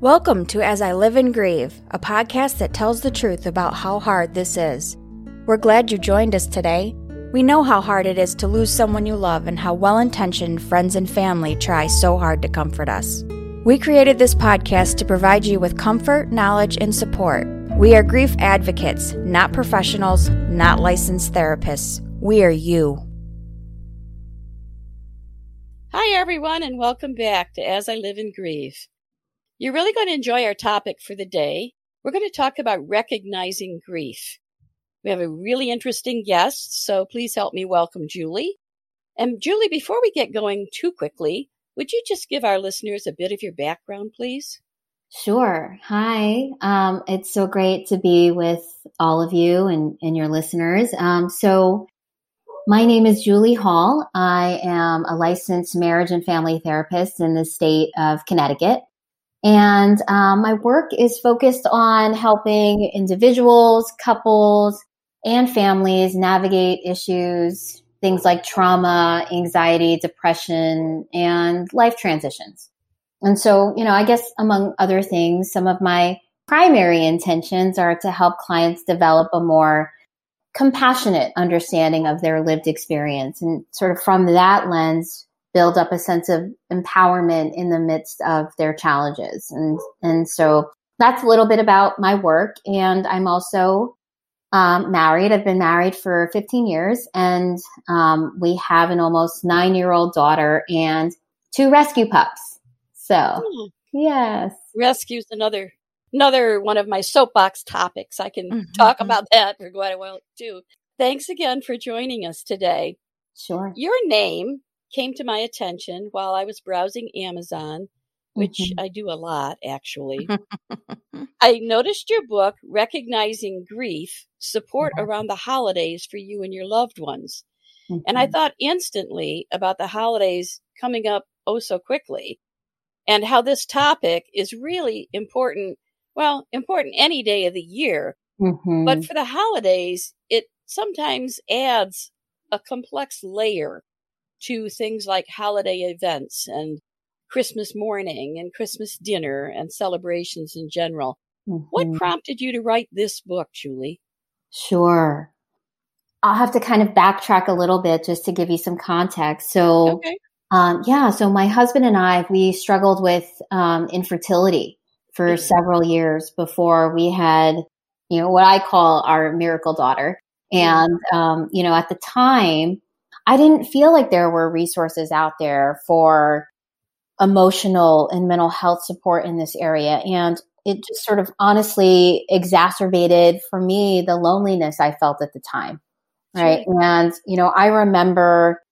Welcome to As I Live and Grieve, a podcast that tells the truth about how hard this is. We're glad you joined us today. We know how hard it is to lose someone you love and how well intentioned friends and family try so hard to comfort us. We created this podcast to provide you with comfort, knowledge, and support. We are grief advocates, not professionals, not licensed therapists. We are you. Hi, everyone, and welcome back to As I Live and Grieve. You're really going to enjoy our topic for the day. We're going to talk about recognizing grief. We have a really interesting guest, so please help me welcome Julie. And Julie, before we get going too quickly, would you just give our listeners a bit of your background, please? Sure. Hi. Um, it's so great to be with all of you and, and your listeners. Um, so, my name is Julie Hall. I am a licensed marriage and family therapist in the state of Connecticut. And um, my work is focused on helping individuals, couples, and families navigate issues, things like trauma, anxiety, depression, and life transitions. And so, you know, I guess among other things, some of my primary intentions are to help clients develop a more compassionate understanding of their lived experience and sort of from that lens build up a sense of empowerment in the midst of their challenges. And, and so that's a little bit about my work. And I'm also um, married. I've been married for 15 years and um, we have an almost nine year old daughter and two rescue pups. So, hmm. yes. Rescue's another another one of my soapbox topics. I can mm-hmm. talk about that for quite a while too. Thanks again for joining us today. Sure. Your name came to my attention while I was browsing Amazon, which mm-hmm. I do a lot actually. I noticed your book, Recognizing Grief Support mm-hmm. Around the Holidays for You and Your Loved Ones. Mm-hmm. And I mm-hmm. thought instantly about the holidays coming up oh so quickly and how this topic is really important. Well, important any day of the year. But mm-hmm. for the holidays, it sometimes adds a complex layer to things like holiday events and Christmas morning and Christmas dinner and celebrations in general. Mm-hmm. What prompted you to write this book, Julie? Sure. I'll have to kind of backtrack a little bit just to give you some context. So, okay. um, yeah, so my husband and I, we struggled with um, infertility for mm-hmm. several years before we had, you know, what I call our miracle daughter. Mm-hmm. And, um, you know, at the time, I didn't feel like there were resources out there for emotional and mental health support in this area. And it just sort of honestly exacerbated for me the loneliness I felt at the time. Right. Sure. And, you know, I remember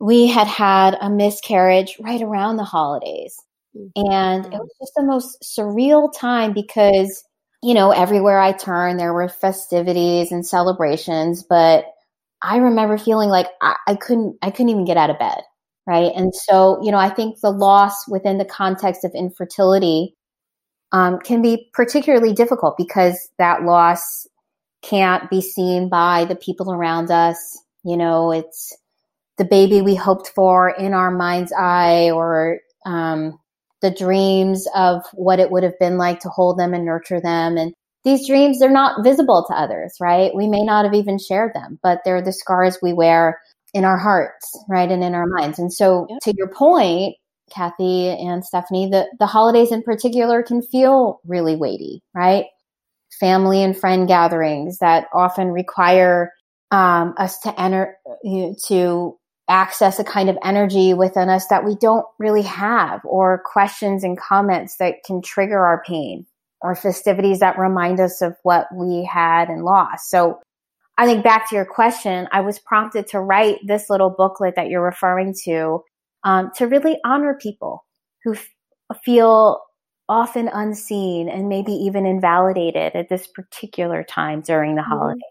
we had had a miscarriage right around the holidays. Mm-hmm. And it was just the most surreal time because, you know, everywhere I turned, there were festivities and celebrations, but I remember feeling like I, I couldn't, I couldn't even get out of bed. Right. And so, you know, I think the loss within the context of infertility um, can be particularly difficult because that loss can't be seen by the people around us. You know, it's the baby we hoped for in our mind's eye or um, the dreams of what it would have been like to hold them and nurture them. And these dreams, they're not visible to others, right? We may not have even shared them, but they're the scars we wear in our hearts, right? And in our minds. And so yep. to your point, Kathy and Stephanie, the, the holidays in particular can feel really weighty, right? Family and friend gatherings that often require um, us to enter, you know, to access a kind of energy within us that we don't really have, or questions and comments that can trigger our pain or festivities that remind us of what we had and lost. So I think back to your question, I was prompted to write this little booklet that you're referring to um, to really honor people who f- feel often unseen and maybe even invalidated at this particular time during the mm-hmm. holidays.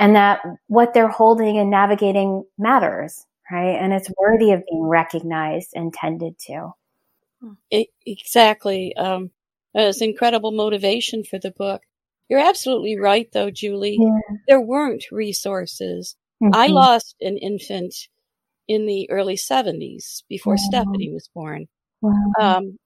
And that what they're holding and navigating matters, right? And it's worthy of being recognized and tended to. It, exactly. Um, as incredible motivation for the book. You're absolutely right, though, Julie. Yeah. There weren't resources. Mm-hmm. I lost an infant in the early 70s before wow. Stephanie was born. Wow. Um,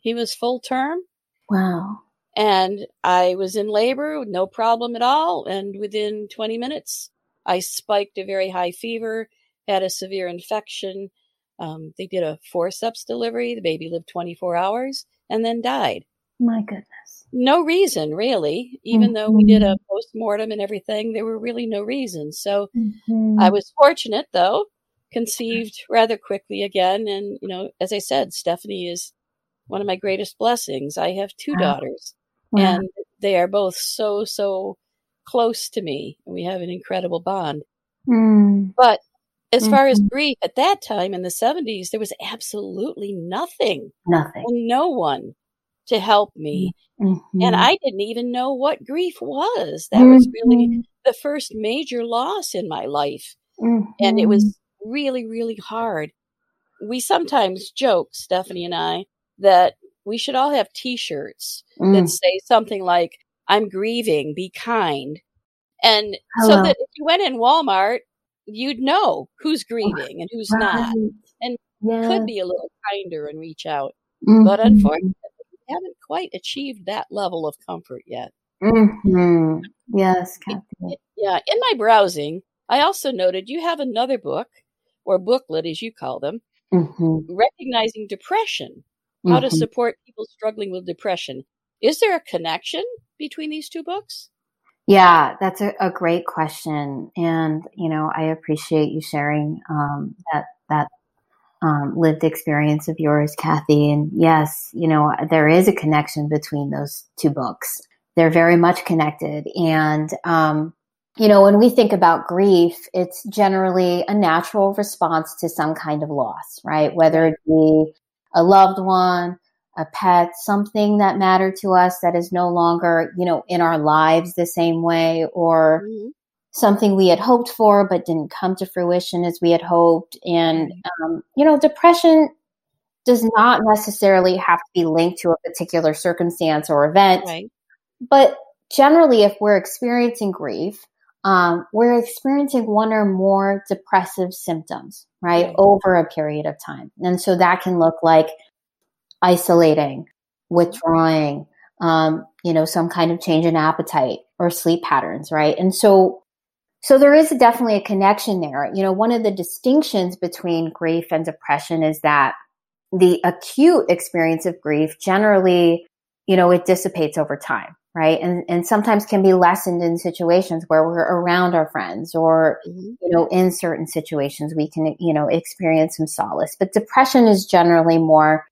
he was full term. Wow. And I was in labor, no problem at all. And within 20 minutes, I spiked a very high fever, had a severe infection. Um, they did a forceps delivery. The baby lived 24 hours and then died. My goodness. No reason, really. Even mm-hmm. though we did a post mortem and everything, there were really no reasons. So mm-hmm. I was fortunate, though, conceived rather quickly again. And, you know, as I said, Stephanie is one of my greatest blessings. I have two wow. daughters, wow. and they are both so, so close to me. And we have an incredible bond. Mm. But as mm-hmm. far as mm-hmm. grief, at that time in the 70s, there was absolutely nothing. Nothing. no one to help me. Mm-hmm. And I didn't even know what grief was. That was really mm-hmm. the first major loss in my life. And it was mm-hmm. really, really hard. We sometimes joke, Stephanie and I, that we should all have t shirts mm. that say something like, I'm grieving, be kind. And Hello. so that if you went in Walmart, you'd know who's grieving and who's right. not, and could be a little kinder and reach out. Mm-hmm. But unfortunately, haven't quite achieved that level of comfort yet. Mm-hmm. Yes, Kathy. Yeah. In my browsing, I also noted you have another book, or booklet as you call them, mm-hmm. recognizing depression, how to mm-hmm. support people struggling with depression. Is there a connection between these two books? Yeah, that's a, a great question, and you know I appreciate you sharing um, that that um, lived experience of yours, Kathy. And yes, you know there is a connection between those two books. They're very much connected, and um, you know when we think about grief, it's generally a natural response to some kind of loss, right? Whether it be a loved one, a pet, something that mattered to us that is no longer, you know, in our lives the same way or mm-hmm. Something we had hoped for but didn't come to fruition as we had hoped. And, um, you know, depression does not necessarily have to be linked to a particular circumstance or event. Right. But generally, if we're experiencing grief, um, we're experiencing one or more depressive symptoms, right, right, over a period of time. And so that can look like isolating, withdrawing, um, you know, some kind of change in appetite or sleep patterns, right? And so, so there is definitely a connection there. You know, one of the distinctions between grief and depression is that the acute experience of grief generally, you know, it dissipates over time, right? And and sometimes can be lessened in situations where we're around our friends or mm-hmm. you know, in certain situations we can, you know, experience some solace. But depression is generally more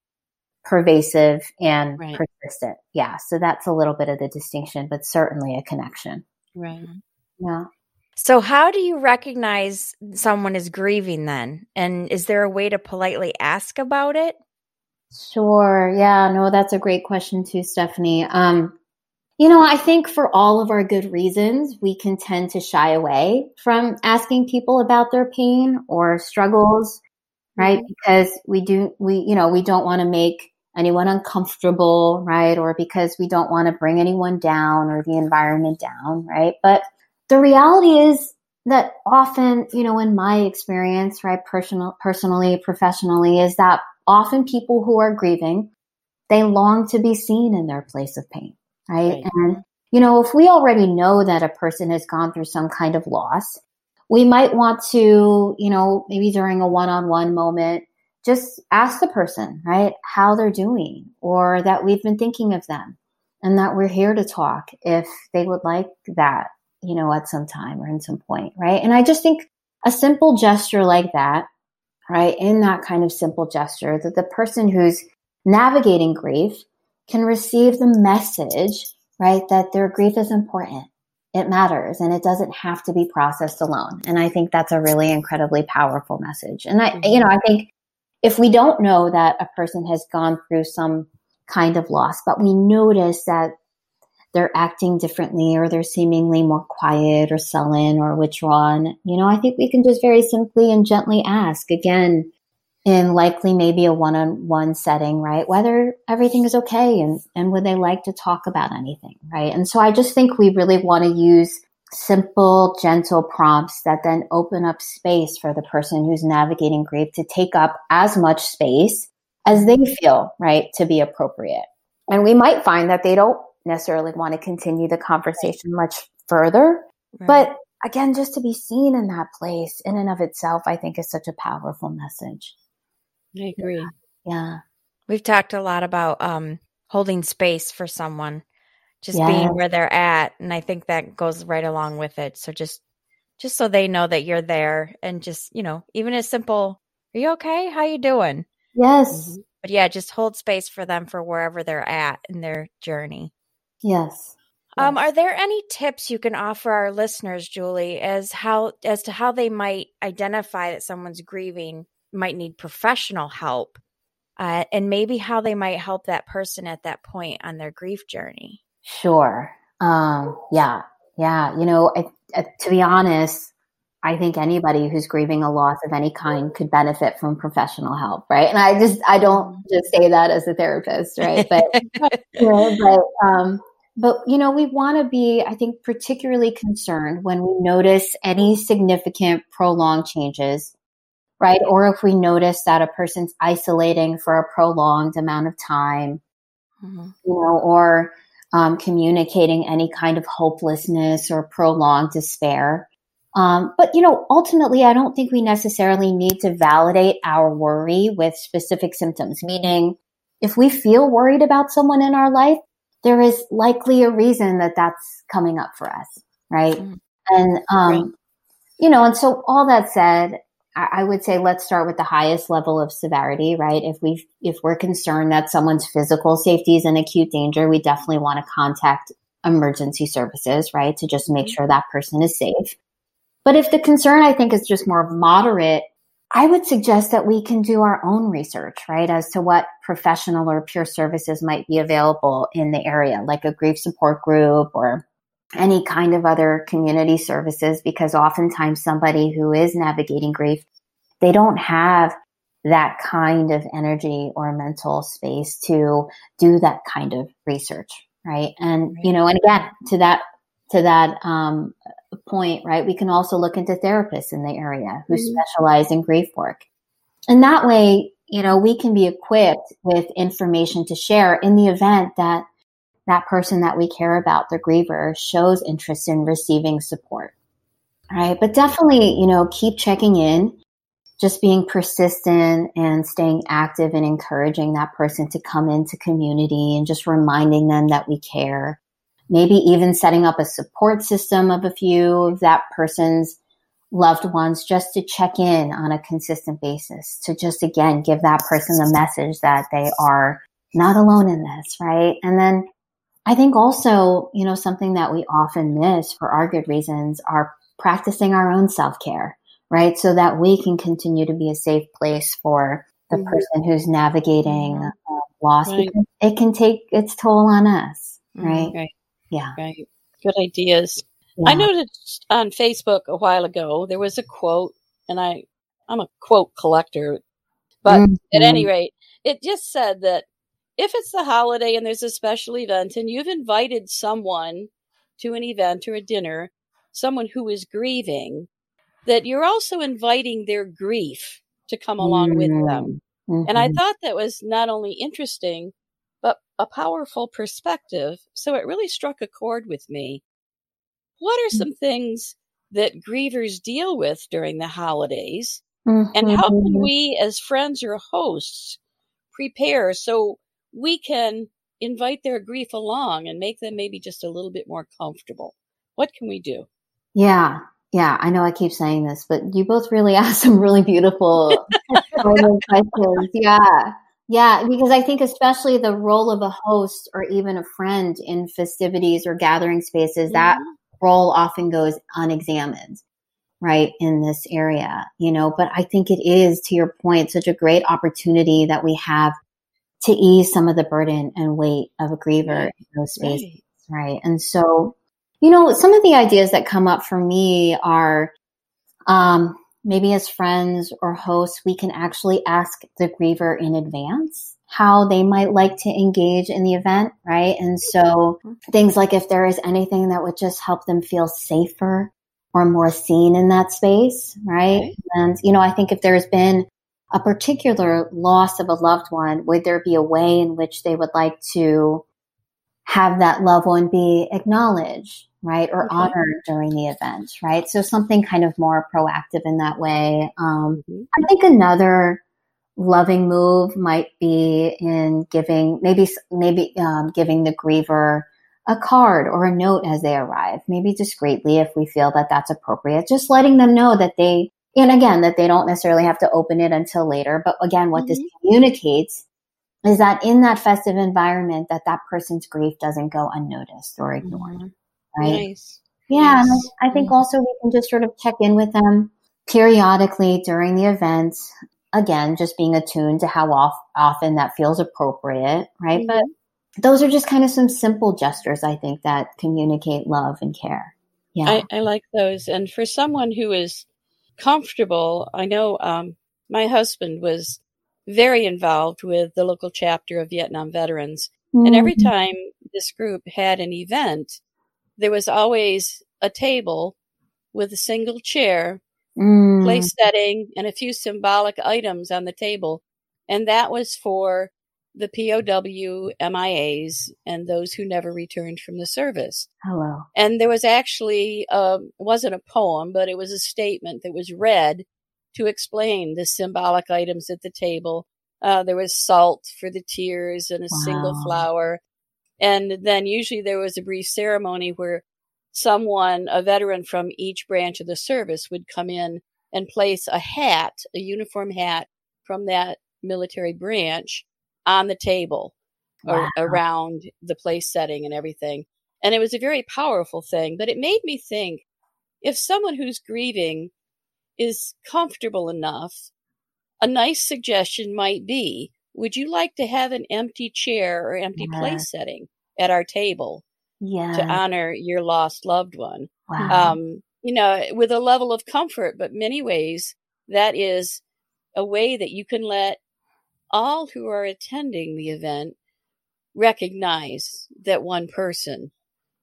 pervasive and right. persistent. Yeah. So that's a little bit of the distinction, but certainly a connection. Right. Yeah. So, how do you recognize someone is grieving then? And is there a way to politely ask about it? Sure. Yeah. No, that's a great question too, Stephanie. Um, you know, I think for all of our good reasons, we can tend to shy away from asking people about their pain or struggles, right? Mm-hmm. Because we do, we, you know, we don't want to make anyone uncomfortable, right? Or because we don't want to bring anyone down or the environment down, right? But the reality is that often, you know, in my experience, right, personal, personally, professionally, is that often people who are grieving, they long to be seen in their place of pain, right? right. And, you know, if we already know that a person has gone through some kind of loss, we might want to, you know, maybe during a one on one moment, just ask the person, right, how they're doing or that we've been thinking of them and that we're here to talk if they would like that, you know, at some time or in some point, right? And I just think a simple gesture like that, right, in that kind of simple gesture, that the person who's navigating grief can receive the message, right, that their grief is important. It matters and it doesn't have to be processed alone. And I think that's a really incredibly powerful message. And I, mm-hmm. you know, I think if we don't know that a person has gone through some kind of loss, but we notice that they're acting differently or they're seemingly more quiet or sullen or withdrawn, you know, I think we can just very simply and gently ask again in likely maybe a one-on-one setting, right? Whether everything is okay and, and would they like to talk about anything, right? And so I just think we really want to use simple, gentle prompts that then open up space for the person who's navigating grief to take up as much space as they feel, right, to be appropriate. And we might find that they don't necessarily want to continue the conversation much further. Right. But again, just to be seen in that place in and of itself, I think is such a powerful message. I agree. Yeah. yeah. We've talked a lot about um, holding space for someone, just yes. being where they're at. And I think that goes right along with it. So just just so they know that you're there and just, you know, even a simple, are you okay? How you doing? Yes. Mm-hmm. But yeah, just hold space for them for wherever they're at in their journey. Yes. Um, are there any tips you can offer our listeners, Julie, as how as to how they might identify that someone's grieving, might need professional help, uh, and maybe how they might help that person at that point on their grief journey? Sure. Um, yeah, yeah. You know, I, I, to be honest, I think anybody who's grieving a loss of any kind could benefit from professional help, right? And I just I don't just say that as a therapist, right? But you know, but um, but you know, we want to be, I think, particularly concerned when we notice any significant prolonged changes, right? Or if we notice that a person's isolating for a prolonged amount of time, mm-hmm. you know, or um, communicating any kind of hopelessness or prolonged despair. Um, but you know, ultimately, I don't think we necessarily need to validate our worry with specific symptoms. Meaning, if we feel worried about someone in our life, there is likely a reason that that's coming up for us, right? Mm-hmm. And um, right. you know, and so all that said, I, I would say let's start with the highest level of severity, right? If we if we're concerned that someone's physical safety is in acute danger, we definitely want to contact emergency services, right, to just make mm-hmm. sure that person is safe. But if the concern, I think, is just more moderate, I would suggest that we can do our own research, right, as to what professional or peer services might be available in the area, like a grief support group or any kind of other community services, because oftentimes somebody who is navigating grief, they don't have that kind of energy or mental space to do that kind of research, right? And, you know, and again, to that, to that, um, point, right, we can also look into therapists in the area who mm-hmm. specialize in grief work. And that way, you know, we can be equipped with information to share in the event that that person that we care about, the griever, shows interest in receiving support. Right. But definitely, you know, keep checking in, just being persistent and staying active and encouraging that person to come into community and just reminding them that we care maybe even setting up a support system of a few of that person's loved ones just to check in on a consistent basis to just again give that person the message that they are not alone in this, right? And then I think also, you know, something that we often miss for our good reasons are practicing our own self care, right? So that we can continue to be a safe place for the mm-hmm. person who's navigating uh, loss right. because it can take its toll on us, mm-hmm. right? right. Yeah. Right. Good ideas. Yeah. I noticed on Facebook a while ago there was a quote, and I I'm a quote collector, but mm-hmm. at any rate, it just said that if it's the holiday and there's a special event and you've invited someone to an event or a dinner, someone who is grieving, that you're also inviting their grief to come along mm-hmm. with them. Mm-hmm. And I mm-hmm. thought that was not only interesting, a powerful perspective. So it really struck a chord with me. What are mm. some things that grievers deal with during the holidays? Mm-hmm. And how can mm-hmm. we, as friends or hosts, prepare so we can invite their grief along and make them maybe just a little bit more comfortable? What can we do? Yeah, yeah, I know I keep saying this, but you both really asked some really beautiful questions. Yeah. Yeah, because I think especially the role of a host or even a friend in festivities or gathering spaces, that role often goes unexamined, right, in this area, you know. But I think it is, to your point, such a great opportunity that we have to ease some of the burden and weight of a griever in those spaces, right? right? And so, you know, some of the ideas that come up for me are, um, maybe as friends or hosts, we can actually ask the griever in advance how they might like to engage in the event, right? And so mm-hmm. things like if there is anything that would just help them feel safer or more seen in that space, right? And, you know, I think if there's been a particular loss of a loved one, would there be a way in which they would like to have that loved one be acknowledged, right, or okay. honored during the event, right? So something kind of more proactive in that way. Um, mm-hmm. I think another loving move might be in giving maybe maybe um, giving the griever a card or a note as they arrive, maybe discreetly if we feel that that's appropriate. Just letting them know that they and again, that they don't necessarily have to open it until later. But again, what mm-hmm. this communicates is that in that festive environment, that that person's grief doesn't go unnoticed or ignored. Mm-hmm. Right. Nice. Yeah. Nice. I think also we can just sort of check in with them periodically during the event. Again, just being attuned to how off, often that feels appropriate. Right. But mm-hmm. those are just kind of some simple gestures, I think, that communicate love and care. Yeah. I, I like those. And for someone who is comfortable. I know um, my husband was very involved with the local chapter of Vietnam veterans. Mm-hmm. And every mm-hmm. time this group had an event, there was always a table with a single chair, mm. place setting, and a few symbolic items on the table. And that was for the POW MIAs and those who never returned from the service. Hello. And there was actually, uh, wasn't a poem, but it was a statement that was read to explain the symbolic items at the table. Uh, there was salt for the tears and a wow. single flower. And then usually there was a brief ceremony where someone, a veteran from each branch of the service would come in and place a hat, a uniform hat from that military branch on the table wow. around the place setting and everything. And it was a very powerful thing, but it made me think if someone who's grieving is comfortable enough, a nice suggestion might be would you like to have an empty chair or empty yeah. place setting at our table yeah. to honor your lost loved one? Wow. Um, you know, with a level of comfort, but many ways that is a way that you can let all who are attending the event recognize that one person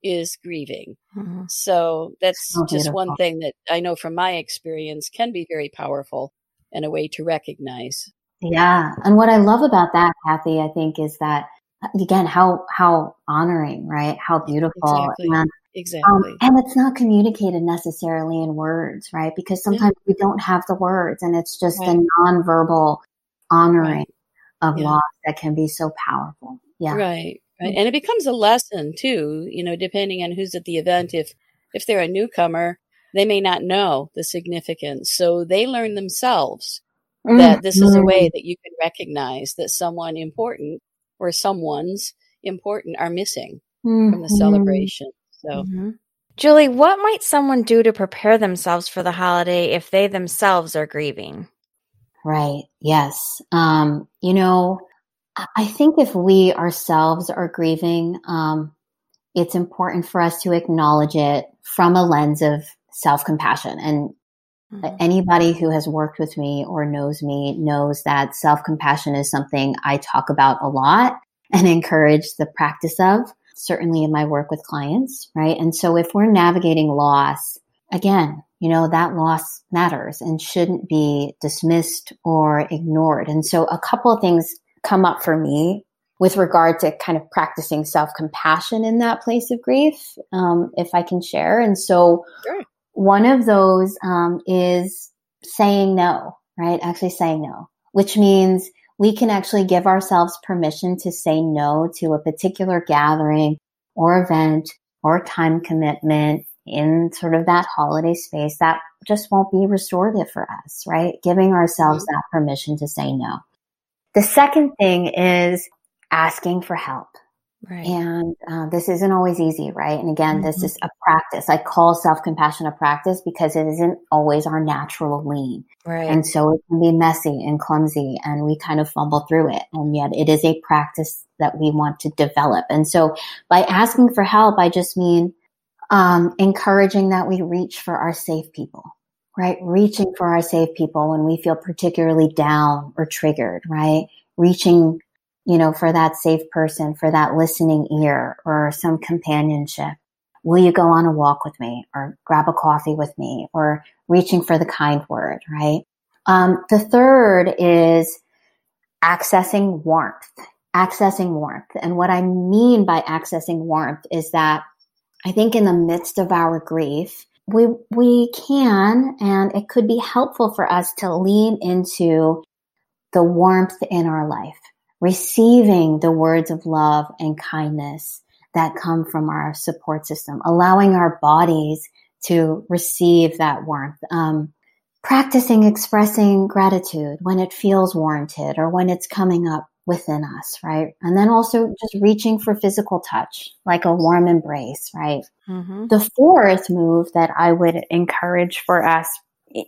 is grieving. Mm-hmm. So that's oh, just one thing that I know from my experience can be very powerful and a way to recognize. Yeah. And what I love about that, Kathy, I think is that again, how, how honoring, right? How beautiful. Exactly. And, exactly. Um, and it's not communicated necessarily in words, right? Because sometimes yeah. we don't have the words and it's just right. a nonverbal honoring. Right of yeah. loss that can be so powerful. Yeah. Right. Right. And it becomes a lesson too, you know, depending on who's at the event. If, if they're a newcomer, they may not know the significance. So they learn themselves mm-hmm. that this is a way mm-hmm. that you can recognize that someone important or someone's important are missing mm-hmm. from the mm-hmm. celebration. So, mm-hmm. Julie, what might someone do to prepare themselves for the holiday if they themselves are grieving? Right. Yes. Um, you know, I think if we ourselves are grieving, um, it's important for us to acknowledge it from a lens of self compassion. And mm-hmm. anybody who has worked with me or knows me knows that self compassion is something I talk about a lot and encourage the practice of, certainly in my work with clients. Right. And so if we're navigating loss, again, you know, that loss matters and shouldn't be dismissed or ignored. And so a couple of things come up for me with regard to kind of practicing self compassion in that place of grief, um, if I can share. And so sure. One of those um, is saying no, right? Actually saying no, which means we can actually give ourselves permission to say no to a particular gathering or event or time commitment in sort of that holiday space that just won't be restorative for us, right? Giving ourselves mm-hmm. that permission to say no. The second thing is asking for help. Right. And uh, this isn't always easy, right? And again, mm-hmm. this is a practice. I call self compassion a practice because it isn't always our natural lean. Right. And so it can be messy and clumsy and we kind of fumble through it. And yet it is a practice that we want to develop. And so by asking for help, I just mean um, encouraging that we reach for our safe people, right? Reaching for our safe people when we feel particularly down or triggered, right? Reaching, you know, for that safe person, for that listening ear or some companionship. Will you go on a walk with me or grab a coffee with me or reaching for the kind word, right? Um, the third is accessing warmth, accessing warmth. And what I mean by accessing warmth is that I think in the midst of our grief, we, we can, and it could be helpful for us to lean into the warmth in our life, receiving the words of love and kindness that come from our support system, allowing our bodies to receive that warmth. Um, practicing expressing gratitude when it feels warranted or when it's coming up within us, right? And then also just reaching for physical touch, like a warm embrace, right? Mm-hmm. The fourth move that I would encourage for us,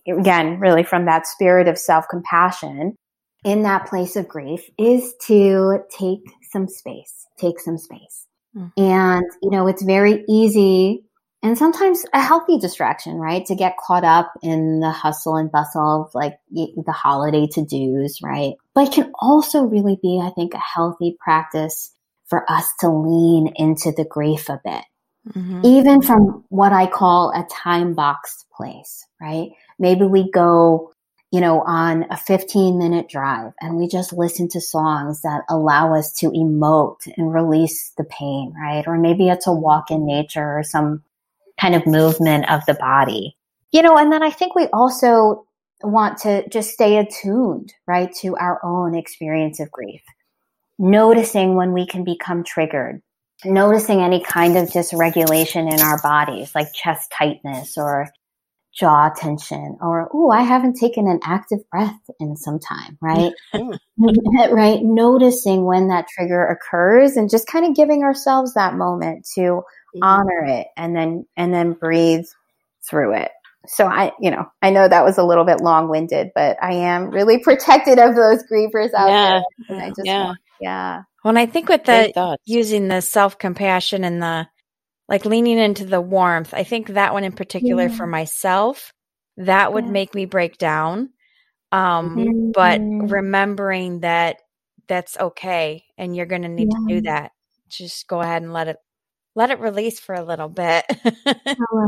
again, really from that spirit of self compassion in that place of grief, is to take some space, take some space. Mm-hmm. And, you know, it's very easy and sometimes a healthy distraction, right? To get caught up in the hustle and bustle of like the holiday to dos, right? But it can also really be, I think, a healthy practice for us to lean into the grief a bit. Mm-hmm. Even from what I call a time boxed place, right? Maybe we go, you know, on a 15 minute drive and we just listen to songs that allow us to emote and release the pain, right? Or maybe it's a walk in nature or some kind of movement of the body. You know, and then I think we also want to just stay attuned, right, to our own experience of grief. Noticing when we can become triggered, noticing any kind of dysregulation in our bodies, like chest tightness or jaw tension, or, oh, I haven't taken an active breath in some time, right? right. Noticing when that trigger occurs and just kind of giving ourselves that moment to mm-hmm. honor it and then and then breathe through it so i you know i know that was a little bit long-winded but i am really protected of those grievers out yeah. there and i just yeah want, yeah well and i think with the using the self-compassion and the like leaning into the warmth. I think that one in particular yeah. for myself that would yeah. make me break down um mm-hmm. but remembering that that's okay and you're going to need to do that. Just go ahead and let it let it release for a little bit.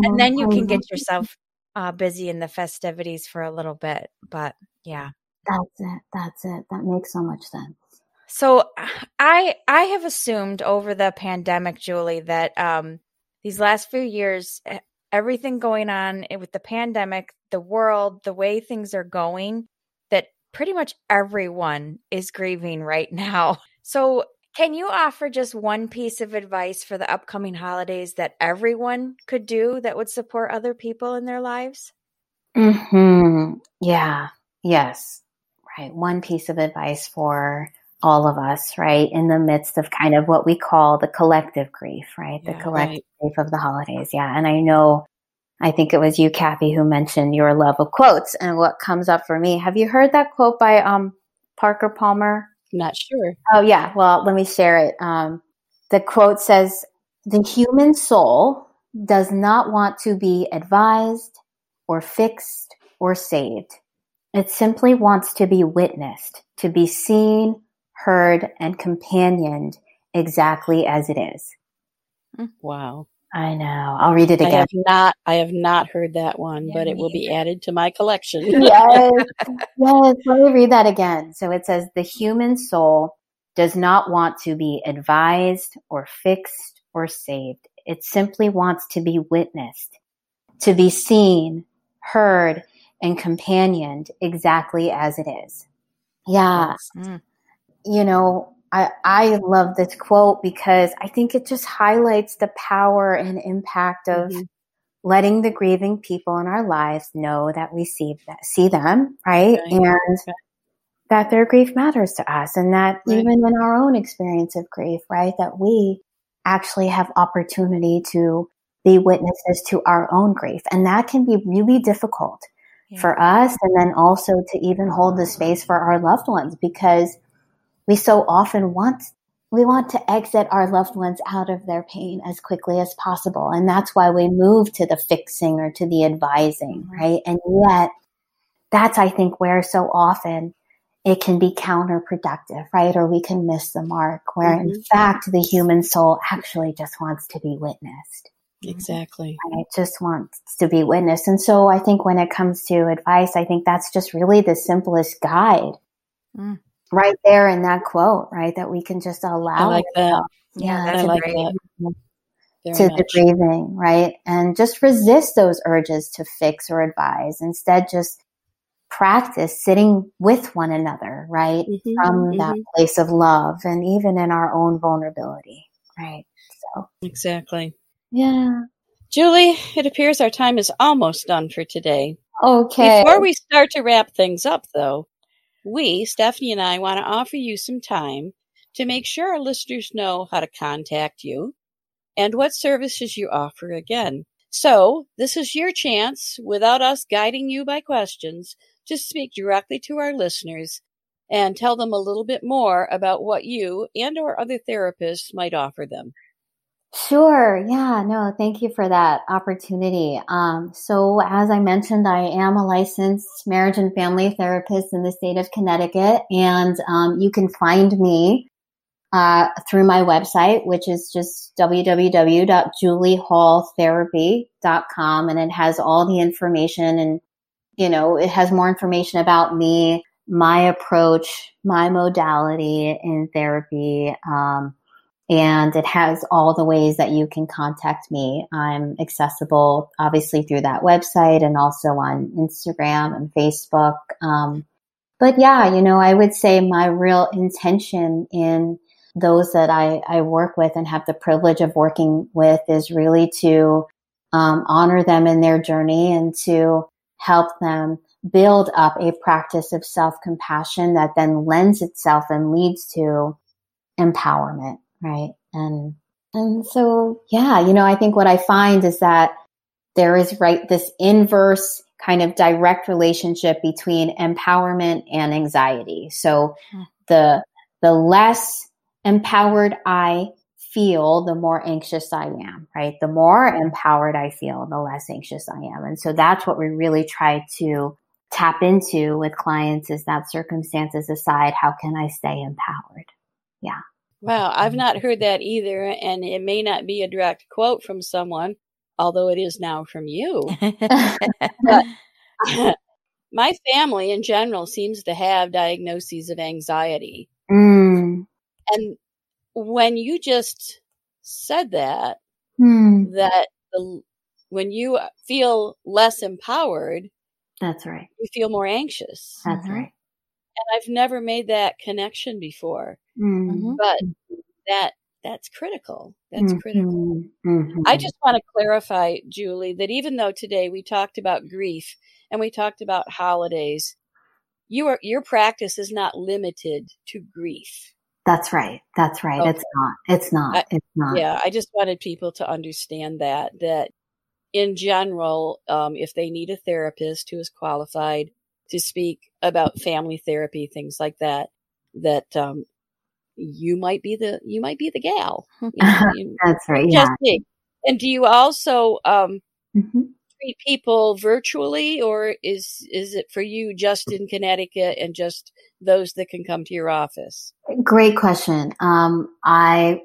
And then you can get yourself uh, busy in the festivities for a little bit but yeah. That's it that's it. That makes so much sense. So i i have assumed over the pandemic julie that um these last few years everything going on with the pandemic the world the way things are going that pretty much everyone is grieving right now so can you offer just one piece of advice for the upcoming holidays that everyone could do that would support other people in their lives? Hmm. Yeah. Yes. Right. One piece of advice for all of us, right, in the midst of kind of what we call the collective grief, right? Yeah, the collective right. grief of the holidays. Yeah. And I know, I think it was you, Kathy, who mentioned your love of quotes and what comes up for me. Have you heard that quote by um, Parker Palmer? Not sure. Oh, yeah. Well, let me share it. Um, the quote says The human soul does not want to be advised or fixed or saved. It simply wants to be witnessed, to be seen, heard, and companioned exactly as it is. Wow. I know. I'll read it again. I have not I have not heard that one, yeah, but it will be added to my collection. yes. Yes. Let me read that again. So it says the human soul does not want to be advised or fixed or saved. It simply wants to be witnessed, to be seen, heard, and companioned exactly as it is. Yeah. Mm. You know, I, I love this quote because I think it just highlights the power and impact of mm-hmm. letting the grieving people in our lives know that we see that, see them, right? right. And that their grief matters to us and that right. even in our own experience of grief, right? That we actually have opportunity to be witnesses to our own grief. And that can be really difficult yeah. for us. And then also to even hold the space for our loved ones because we so often want we want to exit our loved ones out of their pain as quickly as possible. And that's why we move to the fixing or to the advising, right? And yet that's, I think, where so often it can be counterproductive, right? Or we can miss the mark where mm-hmm. in fact the human soul actually just wants to be witnessed. Exactly. And it just wants to be witnessed. And so I think when it comes to advice, I think that's just really the simplest guide. Mm. Right there in that quote, right? That we can just allow. I like that. Yeah, I like that. to the breathing, right? And just resist those urges to fix or advise. Instead, just practice sitting with one another, right? Mm-hmm, From mm-hmm. that place of love and even in our own vulnerability, right? So, exactly. Yeah. Julie, it appears our time is almost done for today. Okay. Before we start to wrap things up, though, we, Stephanie and I, want to offer you some time to make sure our listeners know how to contact you and what services you offer again. So, this is your chance, without us guiding you by questions, to speak directly to our listeners and tell them a little bit more about what you and or other therapists might offer them. Sure. Yeah. No, thank you for that opportunity. Um, so, as I mentioned, I am a licensed marriage and family therapist in the state of Connecticut, and um, you can find me uh, through my website, which is just www.juliehalltherapy.com, and it has all the information, and you know, it has more information about me, my approach, my modality in therapy. Um, and it has all the ways that you can contact me. I'm accessible, obviously, through that website and also on Instagram and Facebook. Um, but yeah, you know, I would say my real intention in those that I, I work with and have the privilege of working with is really to um, honor them in their journey and to help them build up a practice of self compassion that then lends itself and leads to empowerment right? And and so yeah, you know, I think what I find is that there is right this inverse kind of direct relationship between empowerment and anxiety. So hmm. the the less empowered I feel, the more anxious I am, right? The more empowered I feel, the less anxious I am. And so that's what we really try to tap into with clients is that circumstances aside, how can I stay empowered? Yeah. Wow, I've not heard that either, and it may not be a direct quote from someone, although it is now from you. but my family in general seems to have diagnoses of anxiety. Mm. And when you just said that, mm. that the, when you feel less empowered, that's right. You feel more anxious. That's mm-hmm. right. And I've never made that connection before. Mm-hmm. But that that's critical. That's mm-hmm. critical. Mm-hmm. I just want to clarify, Julie, that even though today we talked about grief and we talked about holidays, you are, your practice is not limited to grief. That's right. That's right. Okay. It's not. It's not. I, it's not. Yeah, I just wanted people to understand that that in general, um, if they need a therapist who is qualified to speak about family therapy, things like that, that um, you might be the you might be the gal. You know, you, That's right. Yeah. And do you also um, mm-hmm. treat people virtually, or is is it for you just in Connecticut and just those that can come to your office? Great question. Um, I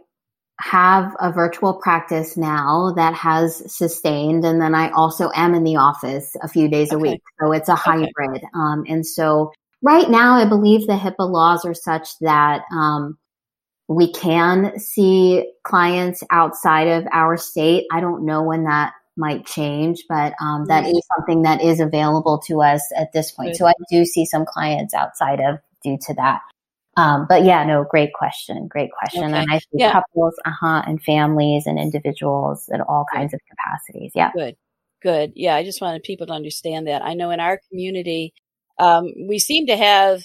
have a virtual practice now that has sustained, and then I also am in the office a few days okay. a week. So it's a hybrid. Okay. Um, and so right now, I believe the HIPAA laws are such that um, we can see clients outside of our state. I don't know when that might change, but um, that is something that is available to us at this point. So I do see some clients outside of due to that. Um, but yeah, no, great question. Great question. Okay. And I see yeah. couples, uh huh, and families and individuals at all kinds Good. of capacities. Yeah. Good. Good. Yeah. I just wanted people to understand that. I know in our community, um, we seem to have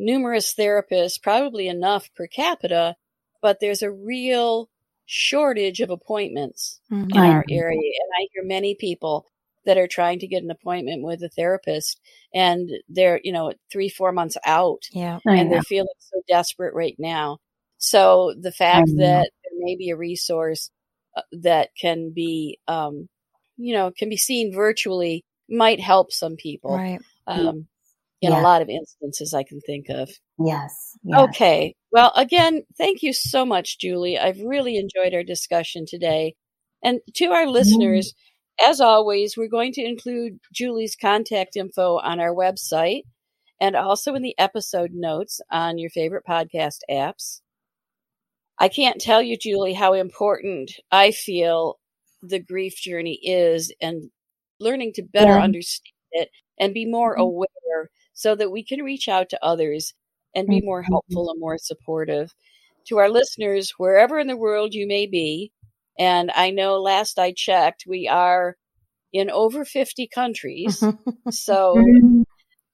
numerous therapists, probably enough per capita, but there's a real shortage of appointments mm-hmm. in our area. And I hear many people that are trying to get an appointment with a therapist and they're, you know, three, four months out. Yeah. And they're feeling so desperate right now. So the fact that there may be a resource uh, that can be, um, you know, can be seen virtually might help some people. Right. Um, in yeah. a lot of instances I can think of. Yes, yes. Okay. Well, again, thank you so much, Julie. I've really enjoyed our discussion today. And to our listeners, mm-hmm. as always, we're going to include Julie's contact info on our website and also in the episode notes on your favorite podcast apps. I can't tell you, Julie, how important I feel the grief journey is and learning to better yeah. understand it and be more mm-hmm. aware so that we can reach out to others and be more mm-hmm. helpful and more supportive. To our listeners, wherever in the world you may be, and I know last I checked, we are in over 50 countries. so, you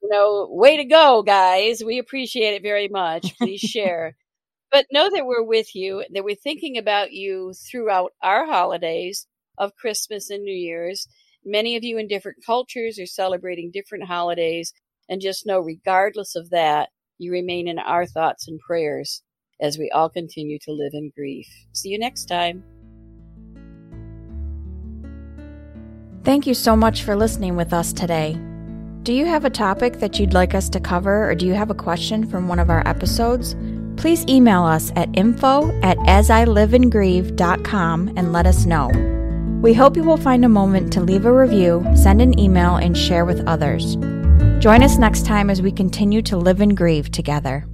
know, way to go, guys. We appreciate it very much. Please share. but know that we're with you, that we're thinking about you throughout our holidays of Christmas and New Year's. Many of you in different cultures are celebrating different holidays. And just know, regardless of that, you remain in our thoughts and prayers as we all continue to live in grief. See you next time. Thank you so much for listening with us today. Do you have a topic that you'd like us to cover, or do you have a question from one of our episodes? Please email us at info at asiliveandgrieve.com and let us know. We hope you will find a moment to leave a review, send an email, and share with others. Join us next time as we continue to live and grieve together.